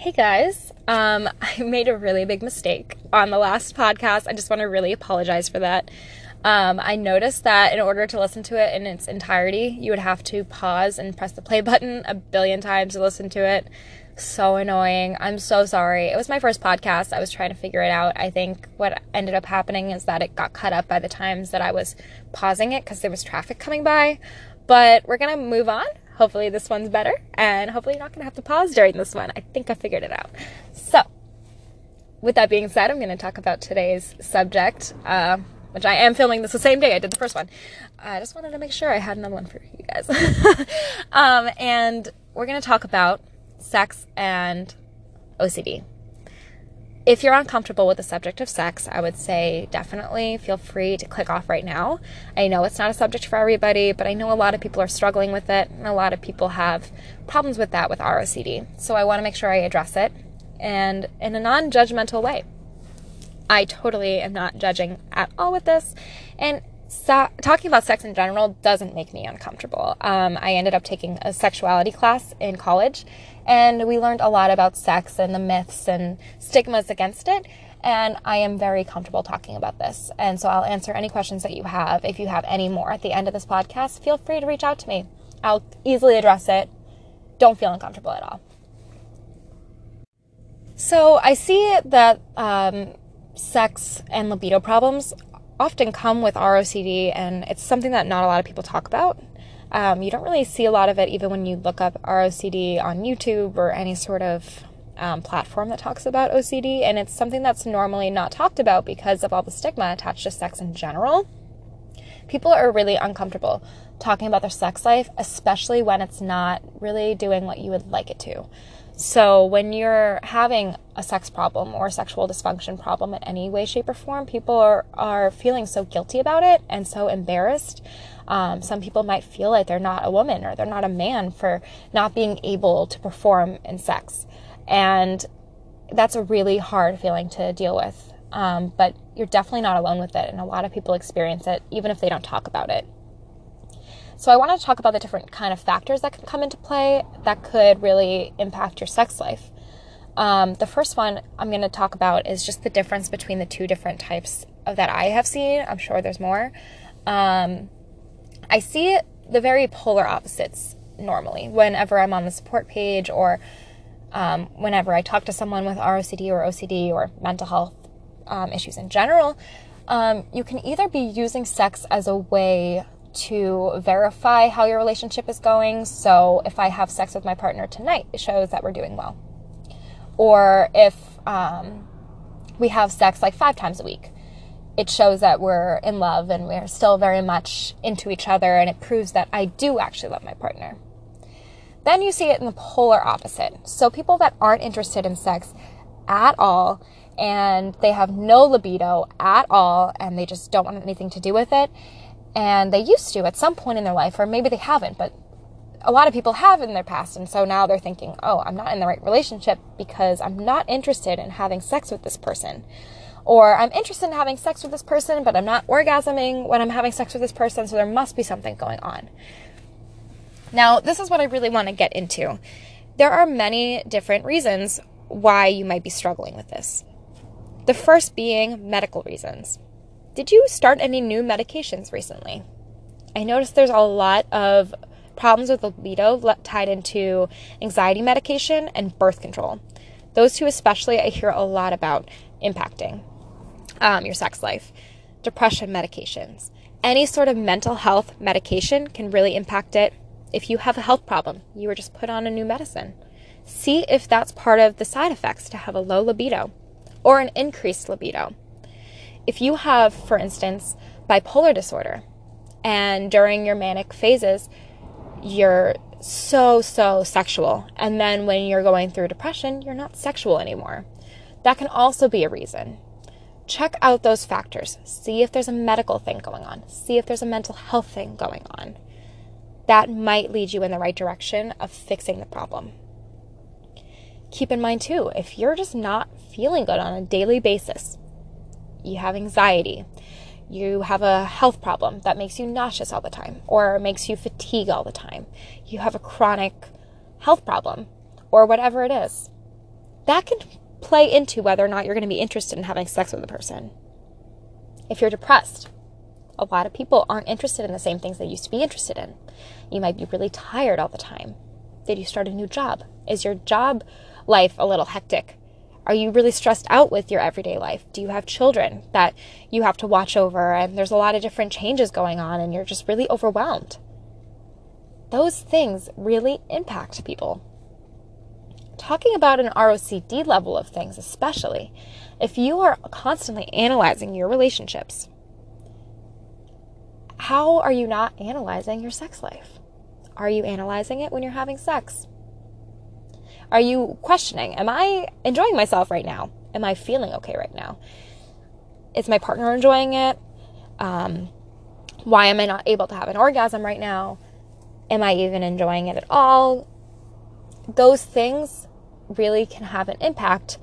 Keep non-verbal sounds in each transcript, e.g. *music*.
Hey guys, um, *laughs* I made a really big mistake on the last podcast. I just want to really apologize for that. Um, I noticed that in order to listen to it in its entirety, you would have to pause and press the play *laughs* button a billion times to listen to it. So annoying. I'm so sorry. It was my first podcast. I was trying to figure it out. I think what ended up happening is that it got cut up by the times that I was pausing it because there was traffic coming by. But we're going to move on. Hopefully, this one's better, and hopefully, you're not going to have to pause during this one. I think I figured it out. So, with that being said, I'm going to talk about today's subject. Uh, which I am filming this the same day I did the first one. I just wanted to make sure I had another one for you guys. *laughs* um, and we're going to talk about sex and OCD. If you're uncomfortable with the subject of sex, I would say definitely feel free to click off right now. I know it's not a subject for everybody, but I know a lot of people are struggling with it, and a lot of people have problems with that with ROCD. So I want to make sure I address it and in a non judgmental way. I totally am not judging at all with this. And so, talking about sex in general doesn't make me uncomfortable. Um, I ended up taking a sexuality class in college, and we learned a lot about sex and the myths and stigmas against it. And I am very comfortable talking about this. And so I'll answer any questions that you have. If you have any more at the end of this podcast, feel free to reach out to me. I'll easily address it. Don't feel uncomfortable at all. So I see that um, sex and libido problems often come with ROCD, and it's something that not a lot of people talk about. Um, you don't really see a lot of it even when you look up ROCD on YouTube or any sort of um, platform that talks about OCD, and it's something that's normally not talked about because of all the stigma attached to sex in general. People are really uncomfortable talking about their sex life, especially when it's not really doing what you would like it to. So, when you're having a sex problem or a sexual dysfunction problem in any way, shape, or form, people are, are feeling so guilty about it and so embarrassed. Um, some people might feel like they're not a woman or they're not a man for not being able to perform in sex. And that's a really hard feeling to deal with. Um, but you're definitely not alone with it. And a lot of people experience it, even if they don't talk about it. So I want to talk about the different kind of factors that can come into play that could really impact your sex life. Um, the first one I'm going to talk about is just the difference between the two different types of that I have seen. I'm sure there's more. Um, I see the very polar opposites normally whenever I'm on the support page or um, whenever I talk to someone with ROCD or OCD or mental health um, issues in general. Um, you can either be using sex as a way to verify how your relationship is going. So if I have sex with my partner tonight, it shows that we're doing well. Or if um, we have sex like five times a week, it shows that we're in love and we're still very much into each other, and it proves that I do actually love my partner. Then you see it in the polar opposite. So people that aren't interested in sex at all and they have no libido at all and they just don't want anything to do with it and they used to at some point in their life, or maybe they haven't, but a lot of people have in their past. And so now they're thinking, oh, I'm not in the right relationship because I'm not interested in having sex with this person. Or I'm interested in having sex with this person, but I'm not orgasming when I'm having sex with this person, so there must be something going on. Now, this is what I really want to get into. There are many different reasons why you might be struggling with this. The first being medical reasons. Did you start any new medications recently? I noticed there's a lot of problems with libido tied into anxiety medication and birth control. Those two, especially, I hear a lot about impacting um, your sex life. Depression medications. Any sort of mental health medication can really impact it. If you have a health problem, you were just put on a new medicine. See if that's part of the side effects to have a low libido or an increased libido. If you have, for instance, bipolar disorder, and during your manic phases, you're so, so sexual, and then when you're going through depression, you're not sexual anymore. That can also be a reason. Check out those factors. See if there's a medical thing going on. See if there's a mental health thing going on. That might lead you in the right direction of fixing the problem. Keep in mind, too, if you're just not feeling good on a daily basis, you have anxiety, you have a health problem that makes you nauseous all the time or makes you fatigue all the time, you have a chronic health problem or whatever it is, that can play into whether or not you're going to be interested in having sex with a person. If you're depressed, a lot of people aren't interested in the same things they used to be interested in. You might be really tired all the time. Did you start a new job? Is your job life a little hectic? Are you really stressed out with your everyday life? Do you have children that you have to watch over and there's a lot of different changes going on and you're just really overwhelmed? Those things really impact people. Talking about an ROCD level of things, especially if you are constantly analyzing your relationships, how are you not analyzing your sex life? Are you analyzing it when you're having sex? Are you questioning, am I enjoying myself right now? Am I feeling okay right now? Is my partner enjoying it? Um, why am I not able to have an orgasm right now? Am I even enjoying it at all? Those things really can have an impact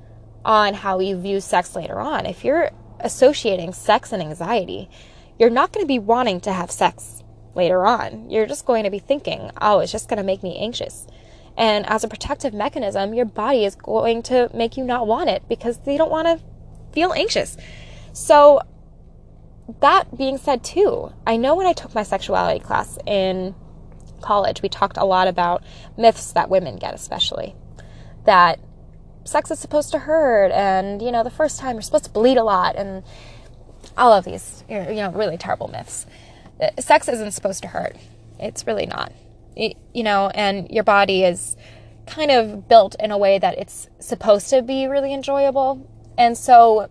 on how you view sex later on. If you're associating sex and anxiety, you're not going to be wanting to have sex later on. You're just going to be thinking, oh, it's just going to make me anxious. And as a protective mechanism, your body is going to make you not want it because they don't want to feel anxious. So, that being said, too, I know when I took my sexuality class in college, we talked a lot about myths that women get, especially that sex is supposed to hurt, and you know, the first time you're supposed to bleed a lot, and all of these, you know, really terrible myths. Uh, sex isn't supposed to hurt. It's really not you know, and your body is kind of built in a way that it's supposed to be really enjoyable. And so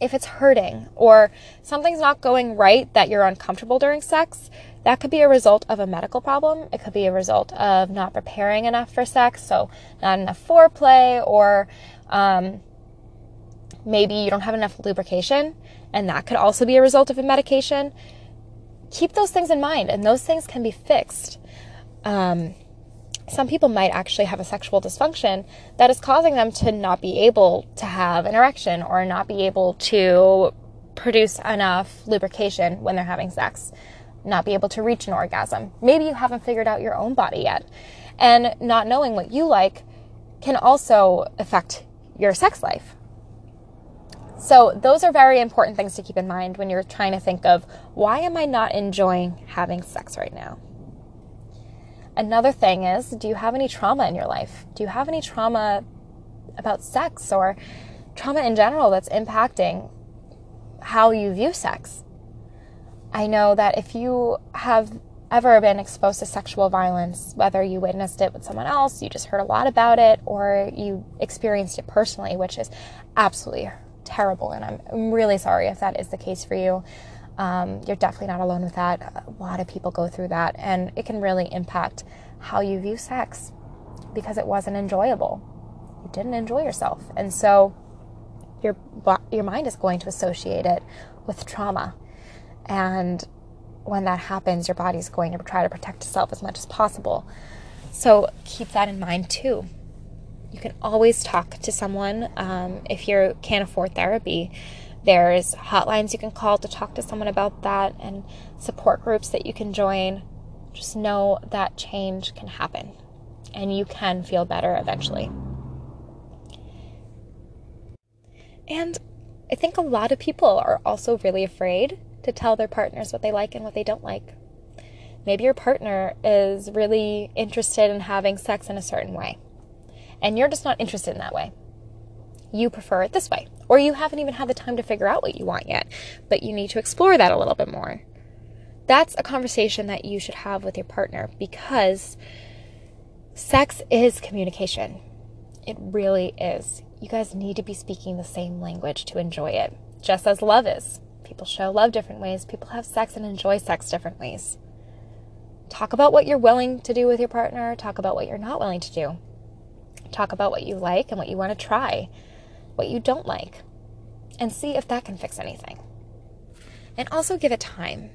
if it's hurting or something's not going right that you're uncomfortable during sex, that could be a result of a medical problem. It could be a result of not preparing enough for sex, so not enough foreplay, or um, maybe you don't have enough lubrication, and that could also be a result of a medication. Keep those things in mind, and those things can be fixed um, some people might actually have a sexual dysfunction that is causing them to not be able to have an erection or not be able to produce enough lubrication when they're having sex, not be able to reach an orgasm. Maybe you haven't figured out your own body yet. And not knowing what you like can also affect your sex life. So, those are very important things to keep in mind when you're trying to think of why am I not enjoying having sex right now? Another thing is, do you have any trauma in your life? Do you have any trauma about sex or trauma in general that's impacting how you view sex? I know that if you have ever been exposed to sexual violence, whether you witnessed it with someone else, you just heard a lot about it, or you experienced it personally, which is absolutely terrible. And I'm really sorry if that is the case for you. Um, you're definitely not alone with that. A lot of people go through that, and it can really impact how you view sex because it wasn't enjoyable. You didn't enjoy yourself, and so your your mind is going to associate it with trauma, and when that happens, your body's going to try to protect itself as much as possible. So keep that in mind too. You can always talk to someone um, if you can't afford therapy there's hotlines you can call to talk to someone about that and support groups that you can join. Just know that change can happen and you can feel better eventually. And I think a lot of people are also really afraid to tell their partners what they like and what they don't like. Maybe your partner is really interested in having sex in a certain way, and you're just not interested in that way you prefer it this way. Or you haven't even had the time to figure out what you want yet, but you need to explore that a little bit more. That's a conversation that you should have with your partner because sex is communication. It really is. You guys need to be speaking the same language to enjoy it, just as love is. People show love different ways, people have sex and enjoy sex different ways. Talk about what you're willing to do with your partner, talk about what you're not willing to do. Talk about what you like and what you want to try what you don't like, and see if that can fix anything. And also give it time.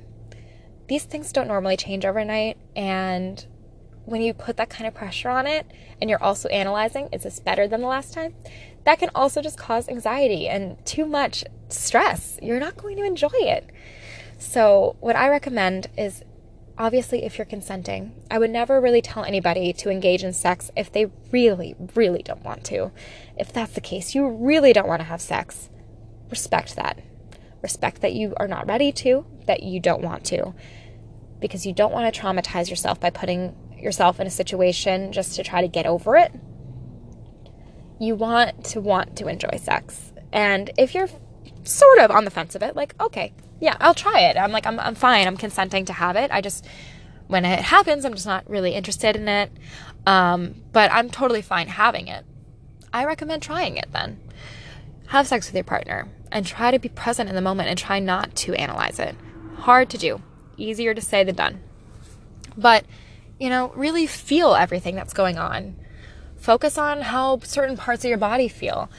These things don't normally change overnight, and when you put that kind of pressure on it and you're also analyzing, is this better than the last time? That can also just cause anxiety and too much stress. You're not going to enjoy it. So, what I recommend is obviously, if you're consenting, I would never really tell anybody to engage in sex if they really, really don't want to. If that's the case, you really don't want to have sex, respect that. Respect that you are not ready to, that you don't want to, because you don't want to traumatize yourself by putting yourself in a situation just to try to get over it. You want to want to enjoy sex. And if you're sort of on the fence of it, like, okay, yeah, I'll try it. I'm like, I'm, I'm fine. I'm consenting to have it. I just, when it happens, I'm just not really interested in it. Um, but I'm totally fine having it. I recommend trying it then. Have sex with your partner and try to be present in the moment and try not to analyze it. Hard to do, easier to say than done. But, you know, really feel everything that's going on. Focus on how certain parts of your body feel.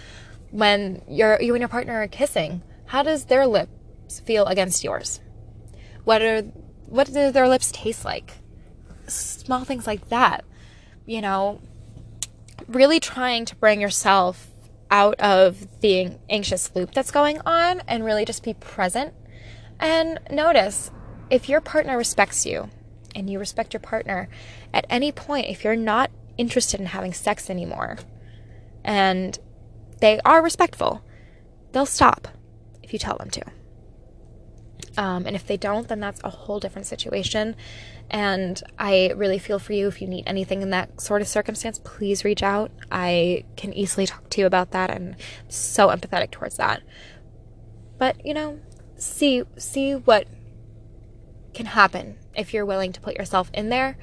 When you're, you and your partner are kissing, how does their lips feel against yours? What are what do their lips taste like? Small things like that. You know, really trying to bring yourself out of the anxious loop that's going on and really just be present and notice if your partner respects you and you respect your partner at any point if you're not interested in having sex anymore and they are respectful they'll stop if you tell them to um, and if they don't, then that's a whole different situation. And I really feel for you if you need anything in that sort of circumstance, please reach out. I can easily talk to you about that and so empathetic towards that. But, you know, see see what can happen if you're willing to put yourself in there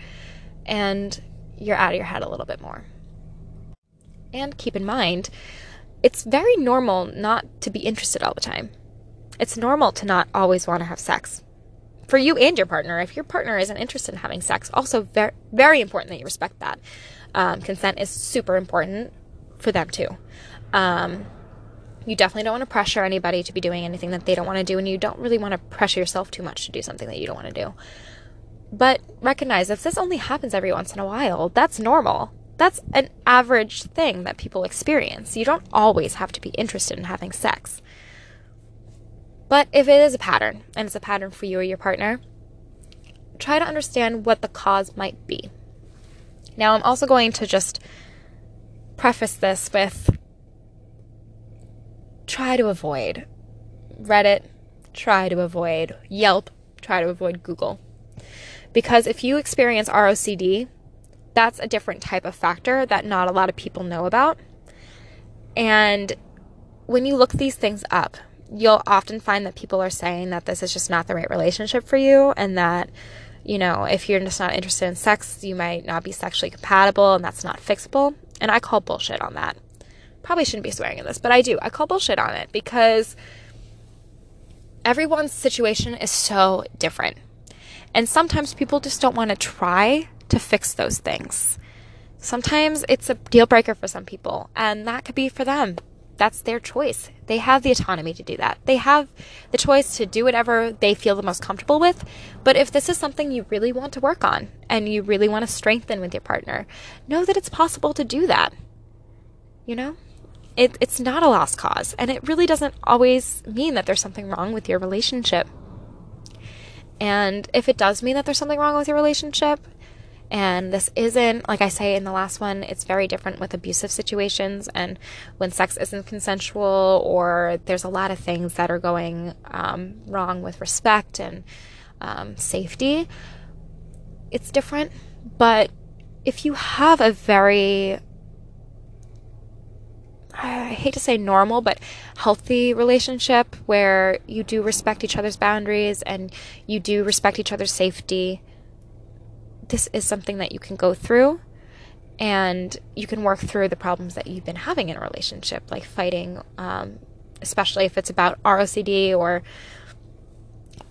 and you're out of your head a little bit more. And keep in mind, it's very normal not to be interested all the time. It's normal to not always want to have sex. For you and your partner, if your partner isn't interested in having sex, also very, very important that you respect that. Um, consent is super important for them too. Um, you definitely don't want to pressure anybody to be doing anything that they don't want to do, and you don't really want to pressure yourself too much to do something that you don't want to do. But recognize if this only happens every once in a while, that's normal. That's an average thing that people experience. You don't always have to be interested in having sex. But if it is a pattern, and it's a pattern for you or your partner, try to understand what the cause might be. Now, I'm also going to just preface this with try to avoid Reddit, try to avoid Yelp, try to avoid Google. Because if you experience ROCD, that's a different type of factor that not a lot of people know about. And when you look these things up, you'll often find that people are saying that this is just not the right relationship for you and that you know if you're just not interested in sex you might not be sexually compatible and that's not fixable. And i call bullshit on that. Probably shouldn't be swearing in this but i do. I call bullshit on it because everyone's situation is so different and sometimes people just don't want to try to fix those things sometimes it's a deal breaker for some people and that could be for them that's their choice. They have the autonomy to do that. They have the choice to do whatever they feel the most comfortable with. But if this is something you really want to work on and you really want to strengthen with your partner, know that it's possible to do that. You know? It, it's not a lost cause, and it really doesn't always mean that there's something wrong with your relationship. And if it does mean that there's something wrong with your relationship, and this isn't, like I say in the last one, it's very different with abusive situations and when sex isn't consensual or there's a lot of things that are going um, wrong with respect and um, safety. It's different. But if you have a very I hate to say normal, but healthy relationship where you do respect each other's boundaries and you do respect each other's safety this is something that you can go through and you can work through the problems that you've been having in a relationship, like fighting, um, especially if it's about ROCD or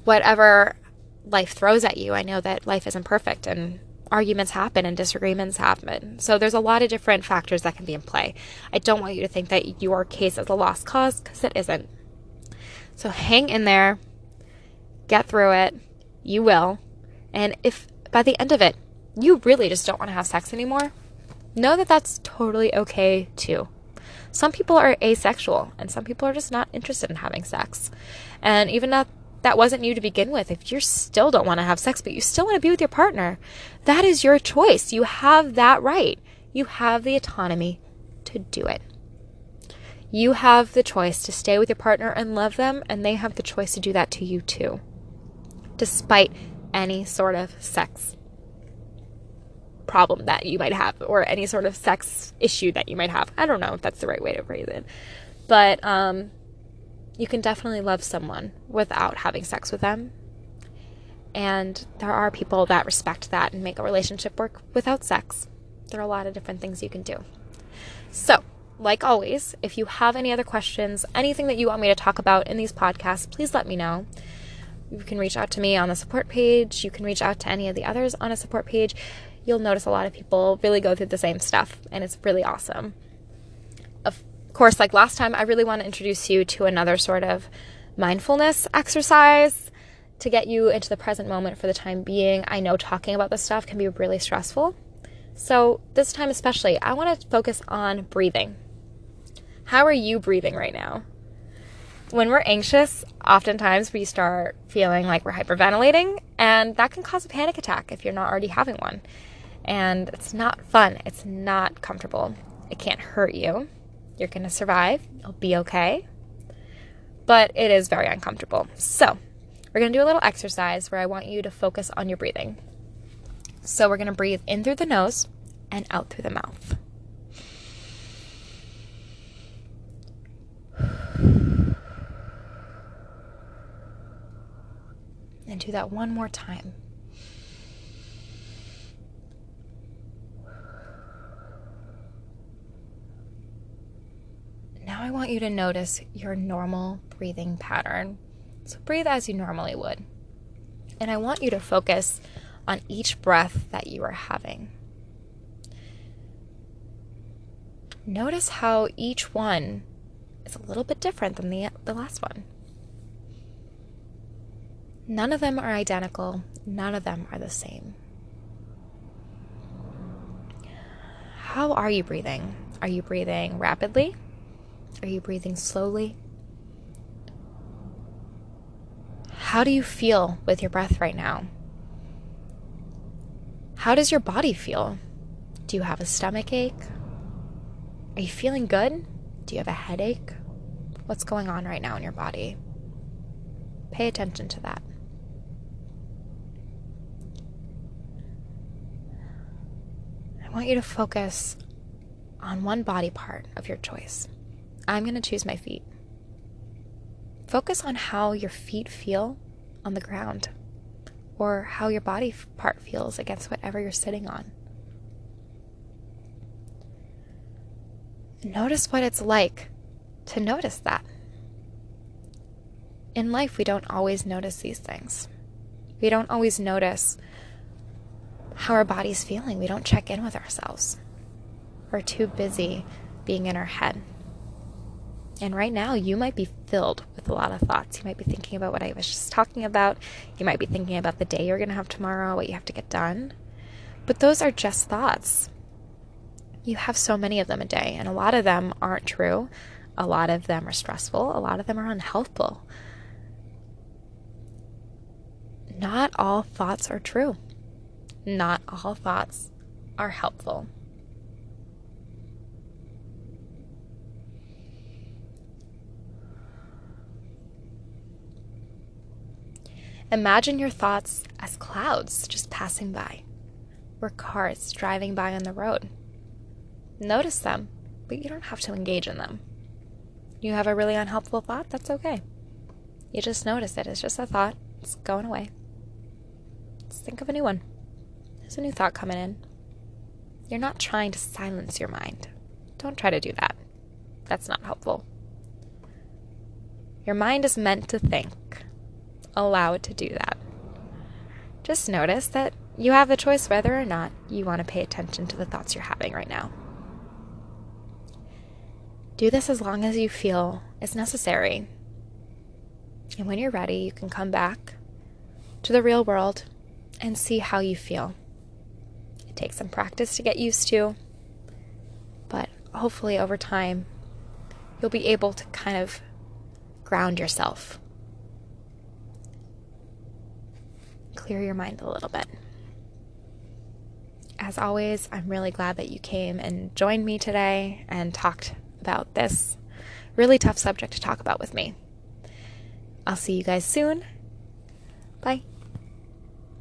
whatever life throws at you. I know that life isn't perfect and arguments happen and disagreements happen. So there's a lot of different factors that can be in play. I don't want you to think that your case is a lost cause because it isn't. So hang in there, get through it. You will. And if by the end of it, you really just don't want to have sex anymore, know that that's totally okay too. Some people are asexual and some people are just not interested in having sex. And even that that wasn't you to begin with, if you still don't want to have sex, but you still want to be with your partner, that is your choice. You have that right. You have the autonomy to do it. You have the choice to stay with your partner and love them, and they have the choice to do that to you too, despite any sort of sex problem that you might have or any sort of sex issue that you might have. I don't know if that's the right way to phrase it. But um, you can definitely love someone without having sex with them. And there are people that respect that and make a relationship work without sex. There are a lot of different things you can do. So, like always, if you have any other questions, anything that you want me to talk about in these podcasts, please let me know. You can reach out to me on the support page. You can reach out to any of the others on a support page. You'll notice a lot of people really go through the same stuff, and it's really awesome. Course, like last time, I really want to introduce you to another sort of mindfulness exercise to get you into the present moment for the time being. I know talking about this stuff can be really stressful. So, this time especially, I want to focus on breathing. How are you breathing right now? When we're anxious, oftentimes we start feeling like we're hyperventilating, and that can cause a panic attack if you're not already having one. And it's not fun, it's not comfortable. It can't hurt you. You're going to survive, you'll be okay. But it is very uncomfortable. So, we're going to do a little exercise where I want you to focus on your breathing. So, we're going to breathe in through the nose and out through the mouth. And do that one more time. Now I want you to notice your normal breathing pattern. So breathe as you normally would. And I want you to focus on each breath that you are having. Notice how each one is a little bit different than the, the last one. None of them are identical, none of them are the same. How are you breathing? Are you breathing rapidly? Are you breathing slowly? How do you feel with your breath right now? How does your body feel? Do you have a stomach ache? Are you feeling good? Do you have a headache? What's going on right now in your body? Pay attention to that. I want you to focus on one body part of your choice. I'm going to choose my feet. Focus on how your feet feel on the ground or how your body part feels against whatever you're sitting on. Notice what it's like to notice that. In life, we don't always notice these things. We don't always notice how our body's feeling. We don't check in with ourselves. We're too busy being in our head. And right now, you might be filled with a lot of thoughts. You might be thinking about what I was just talking about. You might be thinking about the day you're going to have tomorrow, what you have to get done. But those are just thoughts. You have so many of them a day, and a lot of them aren't true. A lot of them are stressful. A lot of them are unhelpful. Not all thoughts are true. Not all thoughts are helpful. Imagine your thoughts as clouds just passing by, or cars driving by on the road. Notice them, but you don't have to engage in them. You have a really unhelpful thought, that's okay. You just notice it. It's just a thought, it's going away. Let's think of a new one. There's a new thought coming in. You're not trying to silence your mind. Don't try to do that. That's not helpful. Your mind is meant to think allow it to do that. Just notice that you have the choice whether or not you want to pay attention to the thoughts you're having right now. Do this as long as you feel is necessary. And when you're ready, you can come back to the real world and see how you feel. It takes some practice to get used to, but hopefully over time, you'll be able to kind of ground yourself clear your mind a little bit. As always, I'm really glad that you came and joined me today and talked about this really tough subject to talk about with me. I'll see you guys soon. Bye.